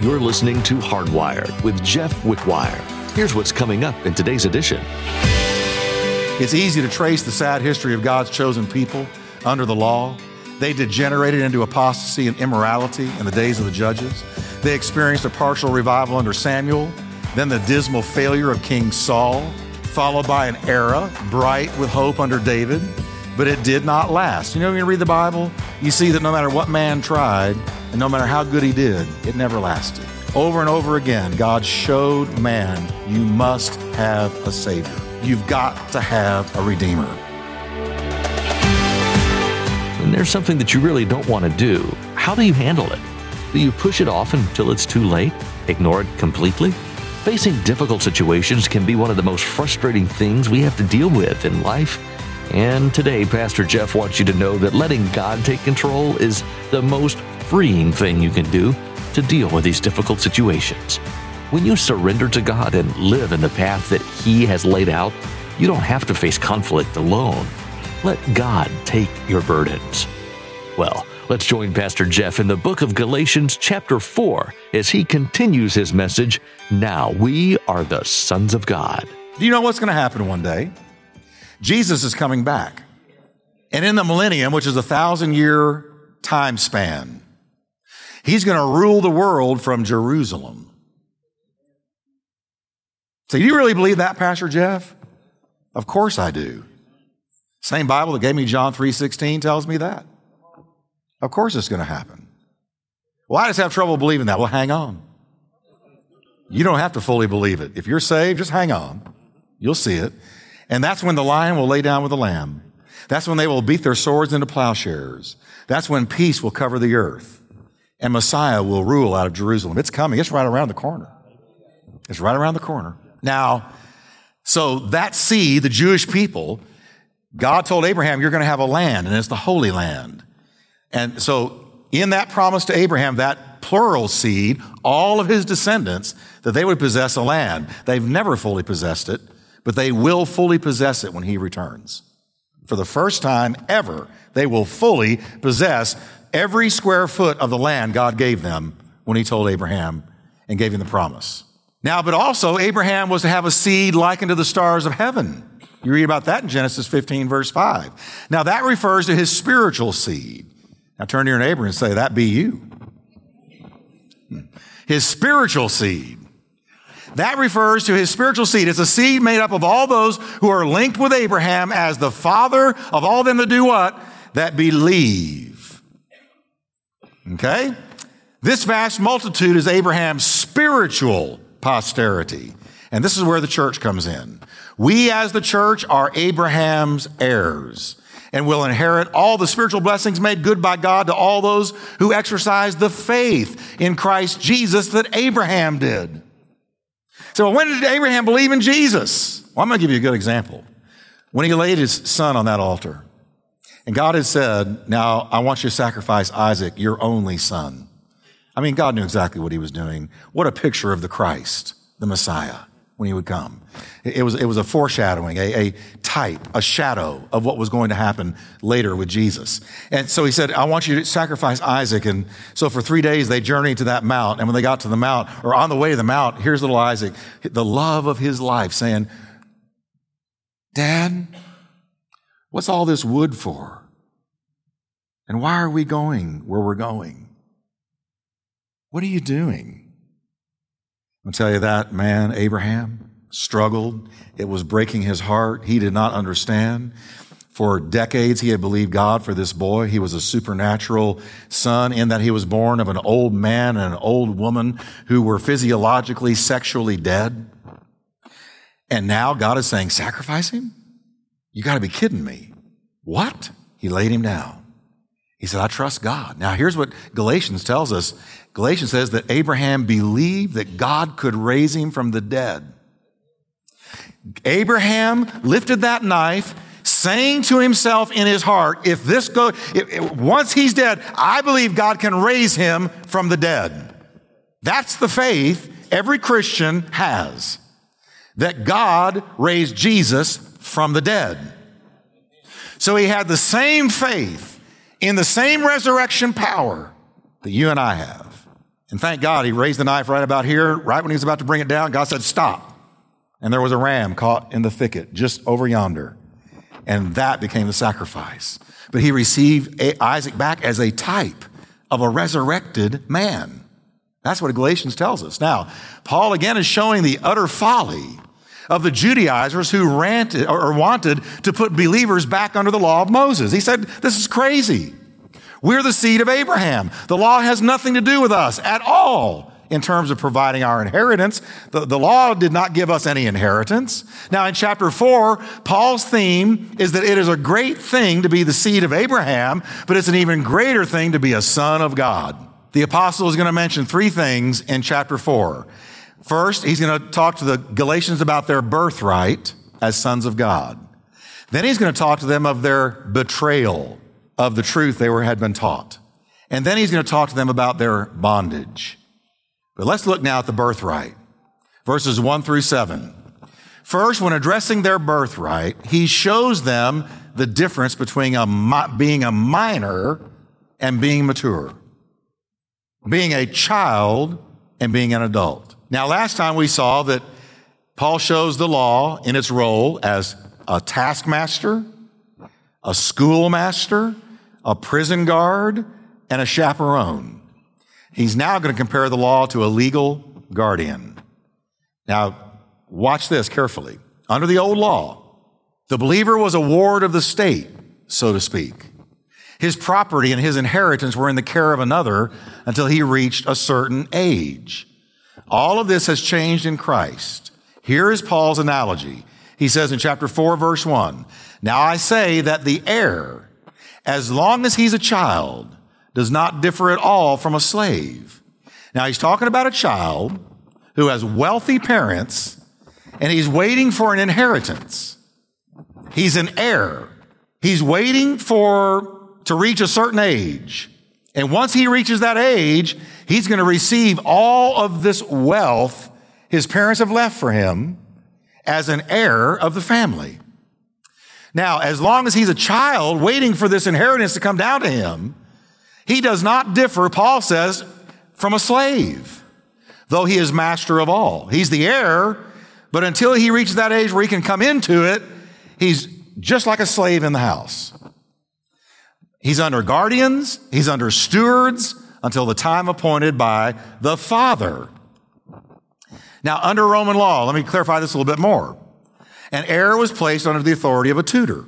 You're listening to Hardwired with Jeff Wickwire. Here's what's coming up in today's edition. It's easy to trace the sad history of God's chosen people under the law. They degenerated into apostasy and immorality in the days of the judges. They experienced a partial revival under Samuel, then the dismal failure of King Saul, followed by an era bright with hope under David, but it did not last. You know, when you read the Bible, you see that no matter what man tried, and no matter how good he did, it never lasted. Over and over again, God showed man, you must have a Savior. You've got to have a Redeemer. When there's something that you really don't want to do, how do you handle it? Do you push it off until it's too late? Ignore it completely? Facing difficult situations can be one of the most frustrating things we have to deal with in life. And today, Pastor Jeff wants you to know that letting God take control is the most freeing thing you can do to deal with these difficult situations. When you surrender to God and live in the path that He has laid out, you don't have to face conflict alone. Let God take your burdens. Well, let's join Pastor Jeff in the book of Galatians, chapter 4, as he continues his message Now we are the sons of God. Do you know what's going to happen one day? Jesus is coming back. And in the millennium, which is a thousand year time span, he's going to rule the world from Jerusalem. So, do you really believe that, Pastor Jeff? Of course I do. Same Bible that gave me John 3:16 tells me that. Of course it's going to happen. Well, I just have trouble believing that. Well, hang on. You don't have to fully believe it. If you're saved, just hang on. You'll see it. And that's when the lion will lay down with the lamb. That's when they will beat their swords into plowshares. That's when peace will cover the earth and Messiah will rule out of Jerusalem. It's coming. It's right around the corner. It's right around the corner. Now, so that seed, the Jewish people, God told Abraham, you're going to have a land and it's the Holy Land. And so in that promise to Abraham, that plural seed, all of his descendants, that they would possess a land. They've never fully possessed it, but they will fully possess it when he returns. For the first time ever, they will fully possess every square foot of the land God gave them when he told Abraham and gave him the promise. Now, but also Abraham was to have a seed likened to the stars of heaven. You read about that in Genesis 15 verse 5. Now that refers to his spiritual seed. Now turn to your neighbor and say, that be you. Hmm. His spiritual seed. That refers to his spiritual seed. It's a seed made up of all those who are linked with Abraham as the father of all them that do what? That believe. Okay? This vast multitude is Abraham's spiritual posterity. And this is where the church comes in. We as the church are Abraham's heirs and will inherit all the spiritual blessings made good by God to all those who exercise the faith in Christ Jesus that Abraham did. So when did Abraham believe in Jesus? Well, I'm going to give you a good example. When he laid his son on that altar, and God had said, now I want you to sacrifice Isaac, your only son. I mean, God knew exactly what he was doing. What a picture of the Christ, the Messiah when he would come. It was, it was a foreshadowing, a, a type, a shadow of what was going to happen later with Jesus. And so he said, I want you to sacrifice Isaac. And so for three days they journeyed to that mount. And when they got to the mount, or on the way to the mount, here's little Isaac, the love of his life, saying, Dad, what's all this wood for? And why are we going where we're going? What are you doing? I'll tell you that man, Abraham, struggled. It was breaking his heart. He did not understand. For decades, he had believed God for this boy. He was a supernatural son in that he was born of an old man and an old woman who were physiologically, sexually dead. And now God is saying, sacrifice him? You got to be kidding me. What? He laid him down. He said, I trust God. Now, here's what Galatians tells us Galatians says that Abraham believed that God could raise him from the dead. Abraham lifted that knife, saying to himself in his heart, if this go, if, if, once he's dead, I believe God can raise him from the dead. That's the faith every Christian has. That God raised Jesus from the dead. So he had the same faith in the same resurrection power that you and I have. And thank God he raised the knife right about here, right when he was about to bring it down. God said, Stop. And there was a ram caught in the thicket just over yonder. And that became the sacrifice. But he received Isaac back as a type of a resurrected man. That's what Galatians tells us. Now, Paul again is showing the utter folly of the Judaizers who ranted or wanted to put believers back under the law of Moses. He said, This is crazy. We're the seed of Abraham. The law has nothing to do with us at all in terms of providing our inheritance. The, the law did not give us any inheritance. Now, in chapter four, Paul's theme is that it is a great thing to be the seed of Abraham, but it's an even greater thing to be a son of God. The apostle is going to mention three things in chapter four. First, he's going to talk to the Galatians about their birthright as sons of God. Then he's going to talk to them of their betrayal of the truth they were, had been taught. And then he's going to talk to them about their bondage. But let's look now at the birthright. Verses 1 through 7. First, when addressing their birthright, he shows them the difference between a, being a minor and being mature, being a child and being an adult. Now, last time we saw that Paul shows the law in its role as a taskmaster, a schoolmaster, a prison guard, and a chaperone. He's now going to compare the law to a legal guardian. Now, watch this carefully. Under the old law, the believer was a ward of the state, so to speak. His property and his inheritance were in the care of another until he reached a certain age. All of this has changed in Christ. Here is Paul's analogy. He says in chapter 4, verse 1 Now I say that the heir, as long as he's a child, does not differ at all from a slave. Now he's talking about a child who has wealthy parents and he's waiting for an inheritance. He's an heir. He's waiting for to reach a certain age. And once he reaches that age, he's going to receive all of this wealth his parents have left for him as an heir of the family. Now, as long as he's a child waiting for this inheritance to come down to him, he does not differ, Paul says, from a slave, though he is master of all. He's the heir, but until he reaches that age where he can come into it, he's just like a slave in the house. He's under guardians, he's under stewards until the time appointed by the father. Now, under Roman law, let me clarify this a little bit more. An heir was placed under the authority of a tutor.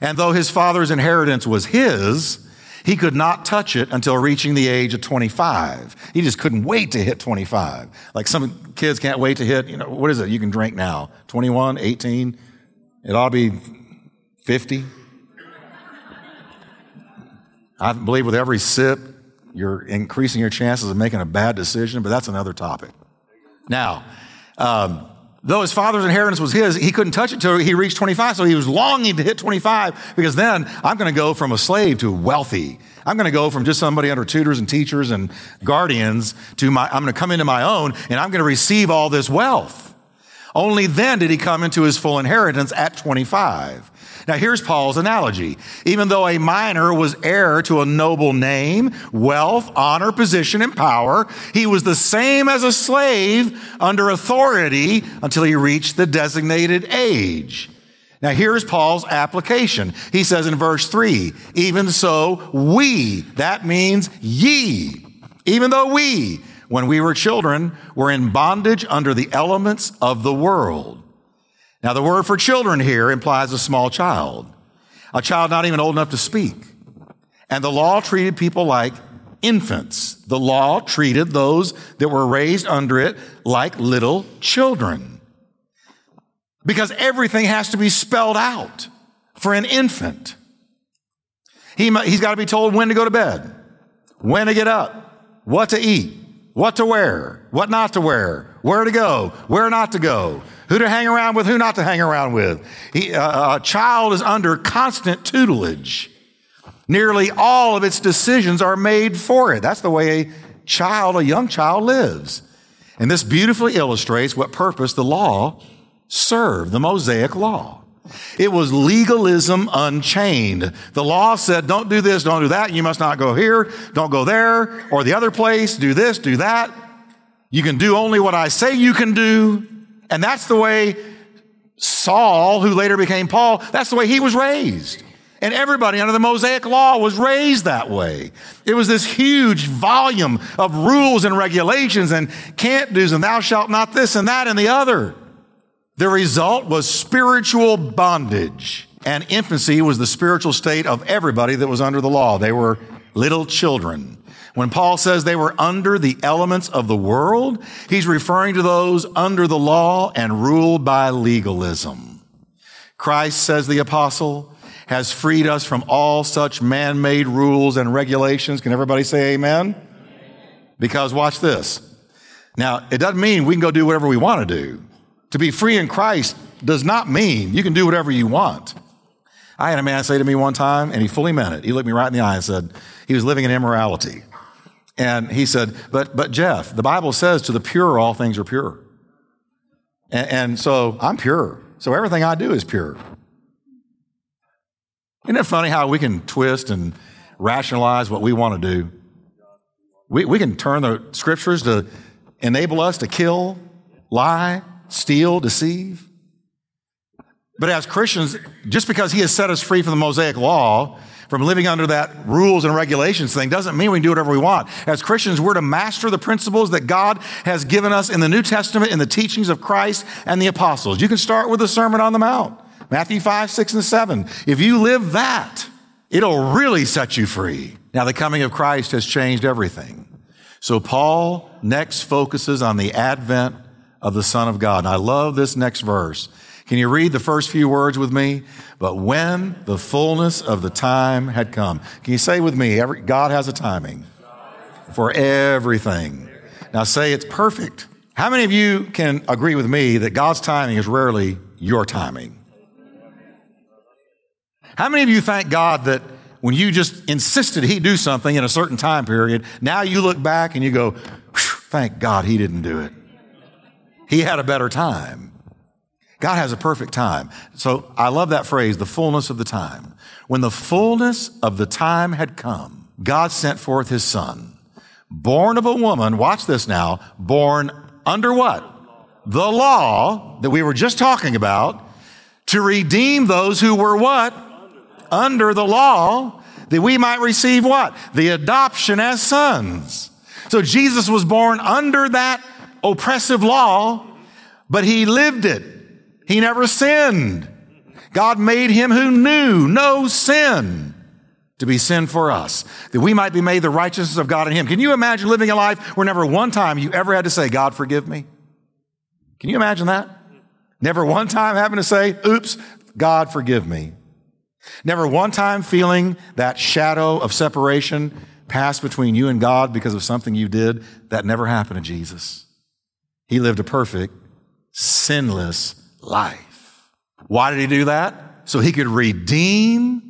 And though his father's inheritance was his, he could not touch it until reaching the age of 25. He just couldn't wait to hit 25. Like some kids can't wait to hit, you know, what is it you can drink now? 21, 18? It ought to be 50. I believe with every sip, you're increasing your chances of making a bad decision, but that's another topic. Now, um, Though his father's inheritance was his, he couldn't touch it till he reached 25. So he was longing to hit 25 because then I'm going to go from a slave to wealthy. I'm going to go from just somebody under tutors and teachers and guardians to my, I'm going to come into my own and I'm going to receive all this wealth. Only then did he come into his full inheritance at 25. Now, here's Paul's analogy. Even though a minor was heir to a noble name, wealth, honor, position, and power, he was the same as a slave under authority until he reached the designated age. Now, here's Paul's application. He says in verse 3 even so, we, that means ye, even though we, when we were children, were in bondage under the elements of the world. Now, the word for children here implies a small child, a child not even old enough to speak. And the law treated people like infants. The law treated those that were raised under it like little children. Because everything has to be spelled out for an infant. He, he's got to be told when to go to bed, when to get up, what to eat, what to wear, what not to wear, where to go, where not to go, who to hang around with, who not to hang around with. He, uh, a child is under constant tutelage. Nearly all of its decisions are made for it. That's the way a child, a young child lives. And this beautifully illustrates what purpose the law served, the Mosaic law. It was legalism unchained. The law said, don't do this, don't do that. You must not go here, don't go there, or the other place, do this, do that. You can do only what I say you can do. And that's the way Saul, who later became Paul, that's the way he was raised. And everybody under the Mosaic law was raised that way. It was this huge volume of rules and regulations and can't do's and thou shalt not this and that and the other. The result was spiritual bondage. And infancy was the spiritual state of everybody that was under the law. They were little children. When Paul says they were under the elements of the world, he's referring to those under the law and ruled by legalism. Christ, says the apostle, has freed us from all such man-made rules and regulations. Can everybody say amen? Because watch this. Now, it doesn't mean we can go do whatever we want to do. To be free in Christ does not mean you can do whatever you want. I had a man say to me one time, and he fully meant it. He looked me right in the eye and said, he was living in immorality. And he said, but, but Jeff, the Bible says to the pure, all things are pure. And, and so I'm pure. So everything I do is pure. Isn't it funny how we can twist and rationalize what we want to do? We, we can turn the scriptures to enable us to kill, lie, steal, deceive. But as Christians, just because He has set us free from the Mosaic law, from living under that rules and regulations thing, doesn't mean we can do whatever we want. As Christians, we're to master the principles that God has given us in the New Testament, in the teachings of Christ and the apostles. You can start with the Sermon on the Mount, Matthew 5, 6, and 7. If you live that, it'll really set you free. Now, the coming of Christ has changed everything. So Paul next focuses on the advent of the Son of God. And I love this next verse. Can you read the first few words with me? But when the fullness of the time had come. Can you say with me, every, God has a timing for everything. Now say it's perfect. How many of you can agree with me that God's timing is rarely your timing? How many of you thank God that when you just insisted he do something in a certain time period, now you look back and you go, thank God he didn't do it. He had a better time. God has a perfect time. So I love that phrase, the fullness of the time. When the fullness of the time had come, God sent forth his son, born of a woman, watch this now, born under what? The law that we were just talking about to redeem those who were what? Under the law, that we might receive what? The adoption as sons. So Jesus was born under that oppressive law, but he lived it. He never sinned. God made him who knew no sin to be sin for us, that we might be made the righteousness of God in him. Can you imagine living a life where never one time you ever had to say, God, forgive me? Can you imagine that? Never one time having to say, oops, God, forgive me. Never one time feeling that shadow of separation pass between you and God because of something you did. That never happened to Jesus. He lived a perfect, sinless life. Why did he do that? So he could redeem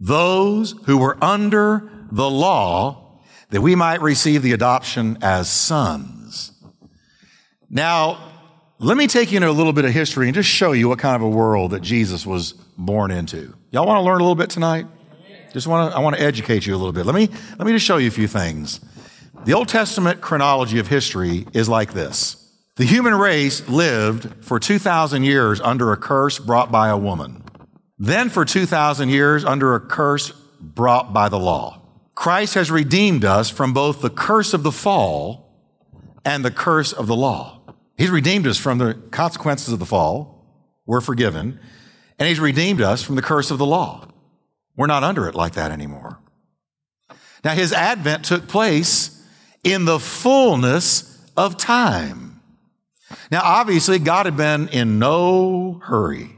those who were under the law that we might receive the adoption as sons. Now, let me take you into a little bit of history and just show you what kind of a world that Jesus was born into. Y'all want to learn a little bit tonight? Just want to, I want to educate you a little bit. Let me, let me just show you a few things. The Old Testament chronology of history is like this. The human race lived for 2,000 years under a curse brought by a woman. Then for 2,000 years under a curse brought by the law. Christ has redeemed us from both the curse of the fall and the curse of the law. He's redeemed us from the consequences of the fall. We're forgiven. And he's redeemed us from the curse of the law. We're not under it like that anymore. Now, his advent took place in the fullness of time. Now, obviously, God had been in no hurry.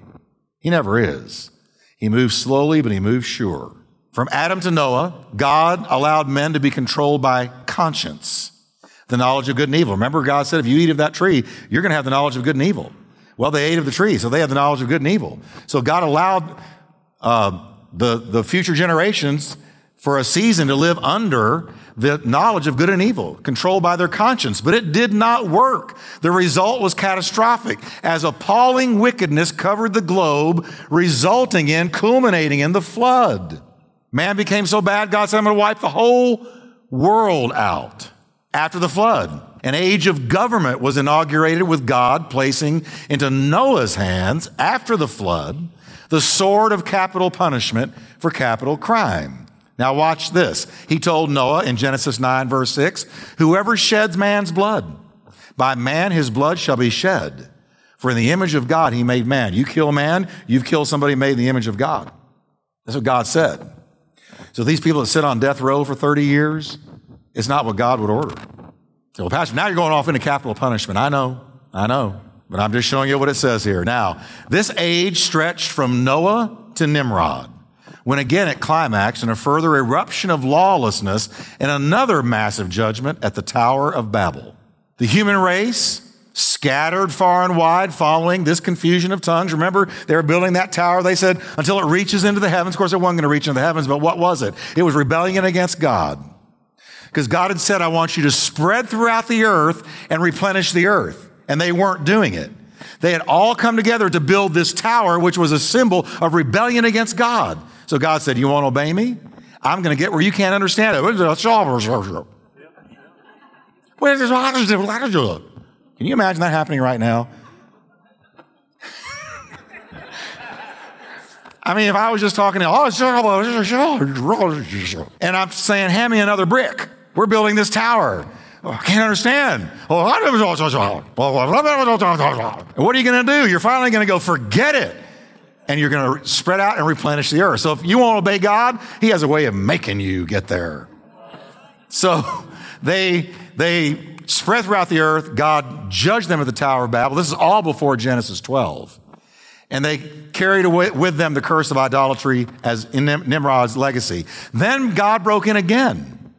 He never is. He moves slowly, but he moves sure. From Adam to Noah, God allowed men to be controlled by conscience, the knowledge of good and evil. Remember, God said, if you eat of that tree, you're going to have the knowledge of good and evil. Well, they ate of the tree, so they had the knowledge of good and evil. So God allowed uh, the, the future generations for a season to live under the knowledge of good and evil, controlled by their conscience, but it did not work. The result was catastrophic as appalling wickedness covered the globe, resulting in, culminating in the flood. Man became so bad, God said, I'm going to wipe the whole world out after the flood. An age of government was inaugurated with God placing into Noah's hands after the flood the sword of capital punishment for capital crime. Now, watch this. He told Noah in Genesis 9, verse 6 Whoever sheds man's blood, by man his blood shall be shed. For in the image of God he made man. You kill man, you've killed somebody made in the image of God. That's what God said. So these people that sit on death row for 30 years, it's not what God would order. So, well, Pastor, now you're going off into capital punishment. I know, I know, but I'm just showing you what it says here. Now, this age stretched from Noah to Nimrod when again it climaxed in a further eruption of lawlessness and another massive judgment at the Tower of Babel. The human race scattered far and wide following this confusion of tongues. Remember, they were building that tower. They said, until it reaches into the heavens. Of course, it wasn't going to reach into the heavens, but what was it? It was rebellion against God. Because God had said, I want you to spread throughout the earth and replenish the earth. And they weren't doing it. They had all come together to build this tower, which was a symbol of rebellion against God. So God said, You want to obey me? I'm going to get where you can't understand it. Can you imagine that happening right now? I mean, if I was just talking, oh, and I'm saying, hand me another brick. We're building this tower. Oh, I can't understand. Oh, what are you going to do? You're finally going to go, forget it and you're going to spread out and replenish the earth. So if you won't obey God, He has a way of making you get there. So they, they spread throughout the earth. God judged them at the Tower of Babel. This is all before Genesis 12. And they carried away with them the curse of idolatry as in Nimrod's legacy. Then God broke in again,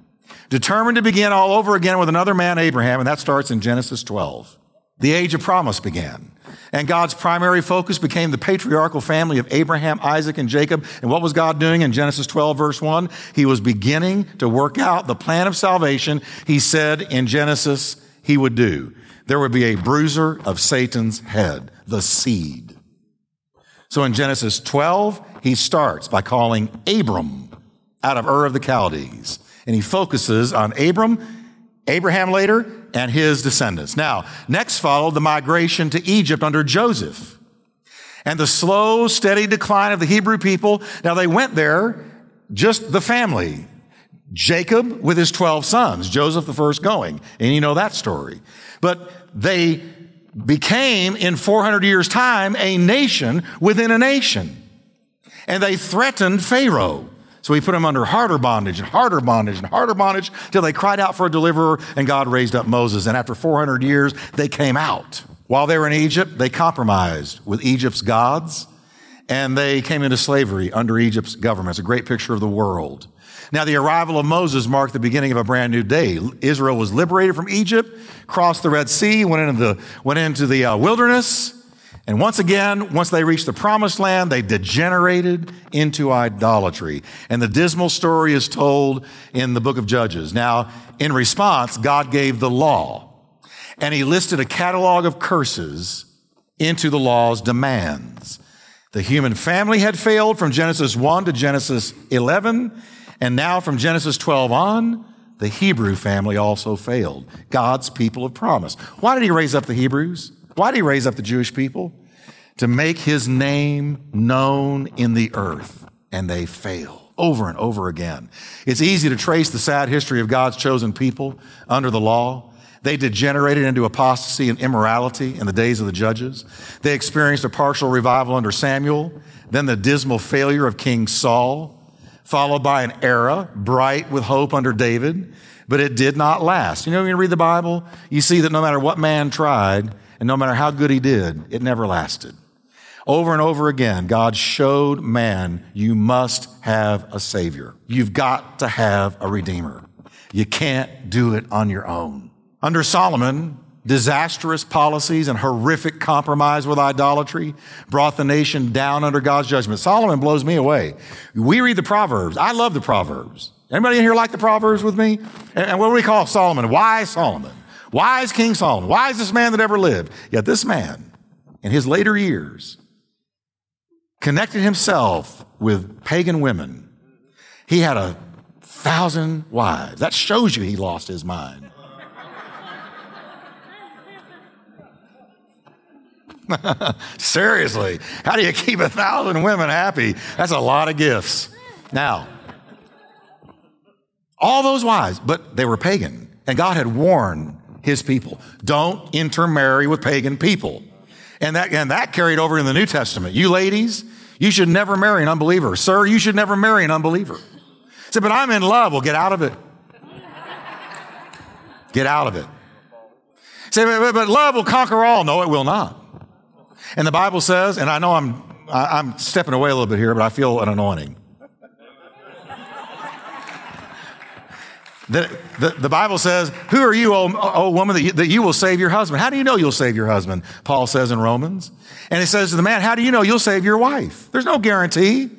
determined to begin all over again with another man, Abraham, and that starts in Genesis 12. The age of promise began. And God's primary focus became the patriarchal family of Abraham, Isaac, and Jacob. And what was God doing in Genesis 12, verse 1? He was beginning to work out the plan of salvation he said in Genesis he would do. There would be a bruiser of Satan's head, the seed. So in Genesis 12, he starts by calling Abram out of Ur of the Chaldees. And he focuses on Abram, Abraham later, and his descendants. Now, next followed the migration to Egypt under Joseph and the slow, steady decline of the Hebrew people. Now, they went there, just the family. Jacob with his 12 sons, Joseph the first going. And you know that story. But they became, in 400 years' time, a nation within a nation. And they threatened Pharaoh. So he put them under harder bondage and harder bondage and harder bondage till they cried out for a deliverer and God raised up Moses. And after 400 years, they came out. While they were in Egypt, they compromised with Egypt's gods and they came into slavery under Egypt's government. It's a great picture of the world. Now, the arrival of Moses marked the beginning of a brand new day. Israel was liberated from Egypt, crossed the Red Sea, went into the, went into the uh, wilderness, and once again, once they reached the promised land, they degenerated into idolatry. And the dismal story is told in the book of Judges. Now, in response, God gave the law and he listed a catalog of curses into the law's demands. The human family had failed from Genesis 1 to Genesis 11, and now from Genesis 12 on, the Hebrew family also failed. God's people of promise. Why did he raise up the Hebrews? Why did he raise up the Jewish people? To make his name known in the earth. And they fail over and over again. It's easy to trace the sad history of God's chosen people under the law. They degenerated into apostasy and immorality in the days of the judges. They experienced a partial revival under Samuel, then the dismal failure of King Saul, followed by an era bright with hope under David, but it did not last. You know, when you read the Bible, you see that no matter what man tried, and no matter how good he did, it never lasted. Over and over again, God showed man, you must have a savior. You've got to have a redeemer. You can't do it on your own. Under Solomon, disastrous policies and horrific compromise with idolatry brought the nation down under God's judgment. Solomon blows me away. We read the Proverbs. I love the Proverbs. Anybody in here like the Proverbs with me? And, what do we call Solomon? Wise Solomon. Wise King Solomon. Wisest man that ever lived. Yet this man, in his later years, connected himself with pagan women. He had a thousand wives. That shows you he lost his mind. Seriously, how do you keep a thousand women happy? That's a lot of gifts. Now, all those wives, but they were pagan. And God had warned his people don't intermarry with pagan people. And that, and that carried over in the New Testament. You ladies, you should never marry an unbeliever. Sir, you should never marry an unbeliever. Say, but I'm in love. Well, get out of it. Get out of it. Say, but, but love will conquer all. No, it will not. And the Bible says, and I know I'm, I'm stepping away a little bit here, but I feel an anointing. The, the, the, Bible says, Who are you, O, woman, that you, that you will save your husband? How do you know you'll save your husband? Paul says in Romans. And he says to the man, How do you know you'll save your wife? There's no guarantee.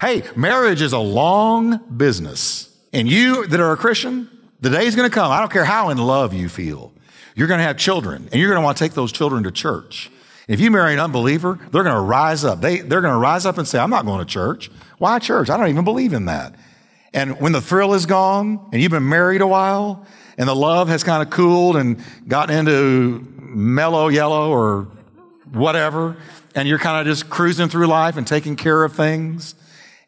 Hey, marriage is a long business. And you that are a Christian, the is going to come. I don't care how in love you feel. You're going to have children, and you're going to want to take those children to church. If you marry an unbeliever, they're going to rise up. They, they're going to rise up and say, I'm not going to church. Why church? I don't even believe in that. And when the thrill is gone and you've been married a while and the love has kind of cooled and gotten into mellow yellow or whatever, and you're kind of just cruising through life and taking care of things,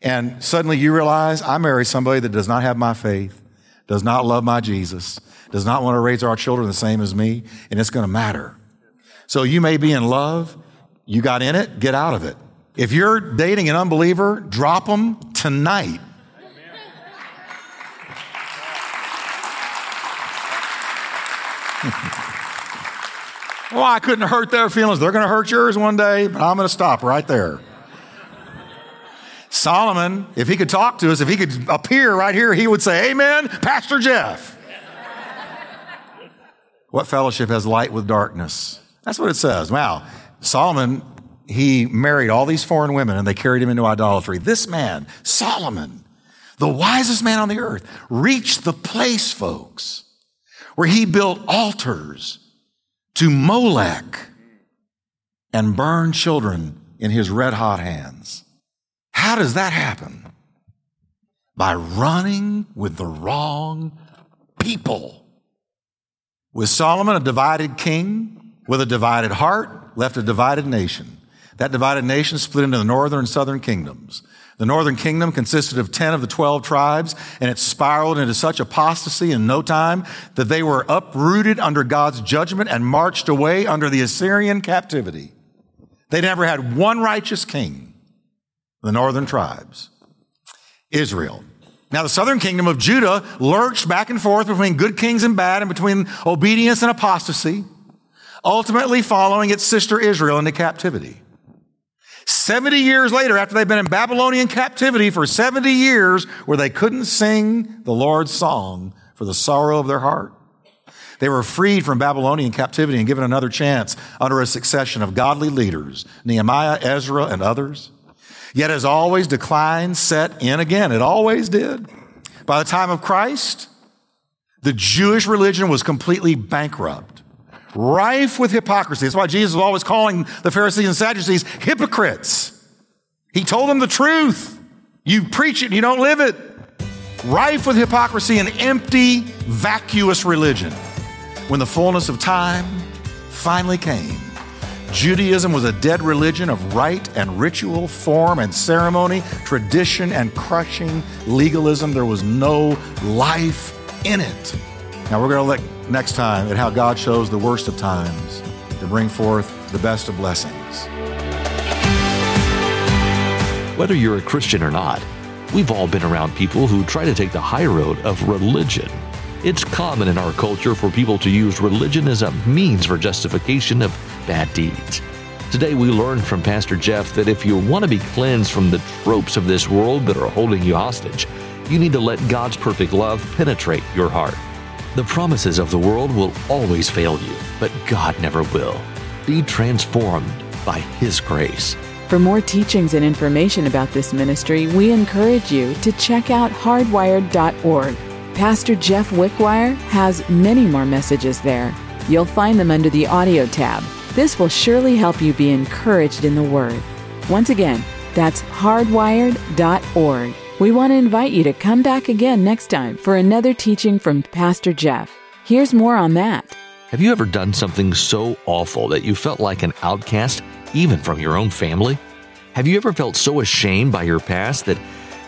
and suddenly you realize I married somebody that does not have my faith, does not love my Jesus, does not want to raise our children the same as me, and it's going to matter. So you may be in love, you got in it, get out of it. If you're dating an unbeliever, drop them tonight. well, I couldn't hurt their feelings. They're going to hurt yours one day, but I'm going to stop right there. Solomon, if he could talk to us, if he could appear right here, he would say, Amen, Pastor Jeff. what fellowship has light with darkness? That's what it says. Wow. Solomon, he married all these foreign women and they carried him into idolatry. This man, Solomon, the wisest man on the earth, reached the place, folks, where he built altars to Molech and burned children in his red hot hands. How does that happen? By running with the wrong people. Was Solomon a divided king? with a divided heart, left a divided nation. That divided nation split into the northern and southern kingdoms. The northern kingdom consisted of 10 of the 12 tribes, and it spiraled into such apostasy in no time that they were uprooted under God's judgment and marched away under the Assyrian captivity. They never had one righteous king, the northern tribes. Israel. Now, the southern kingdom of Judah lurched back and forth between good kings and bad and between obedience and apostasy ultimately following its sister Israel into captivity. 70 years later, after they've been in Babylonian captivity for 70 years, where they couldn't sing the Lord's song for the sorrow of their heart, they were freed from Babylonian captivity and given another chance under a succession of godly leaders, Nehemiah, Ezra, and others. Yet as always, decline set in again. It always did. By the time of Christ, the Jewish religion was completely bankrupt rife with hypocrisy. That's why Jesus was always calling the Pharisees and Sadducees hypocrites. He told them the truth. You preach it and you don't live it. Rife with hypocrisy and empty, vacuous religion. When the fullness of time finally came, Judaism was a dead religion of rite and ritual, form and ceremony, tradition and crushing legalism. There was no life in it. Now we're going to look next time at how God shows the worst of times to bring forth the best of blessings. Whether you're a Christian or not, we've all been around people who try to take the high road of religion. It's common in our culture for people to use religion as a means for justification of bad deeds. Today, we learned from Pastor Jeff that if you want to be cleansed from the tropes of this world that are holding you hostage, you need to let God's perfect love penetrate your heart. The promises of the world will always fail you, but God never will. Be transformed by His grace. For more teachings and information about this ministry, we encourage you to check out hardwired.org. Pastor Jeff Wickwire has many more messages there. You'll find them under the audio tab. This will surely help you be encouraged in the Word. Once again, that's hardwired.org. We want to invite you to come back again next time for another teaching from Pastor Jeff. Here's more on that. Have you ever done something so awful that you felt like an outcast, even from your own family? Have you ever felt so ashamed by your past that,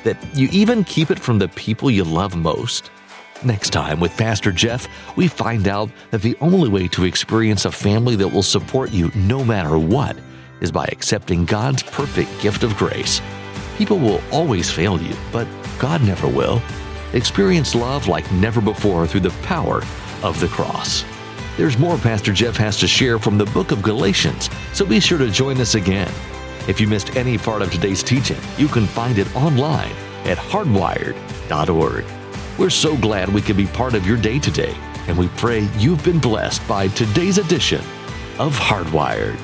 that you even keep it from the people you love most? Next time with Pastor Jeff, we find out that the only way to experience a family that will support you no matter what is by accepting God's perfect gift of grace. People will always fail you, but God never will. Experience love like never before through the power of the cross. There's more Pastor Jeff has to share from the book of Galatians, so be sure to join us again. If you missed any part of today's teaching, you can find it online at hardwired.org. We're so glad we could be part of your day today, and we pray you've been blessed by today's edition of Hardwired.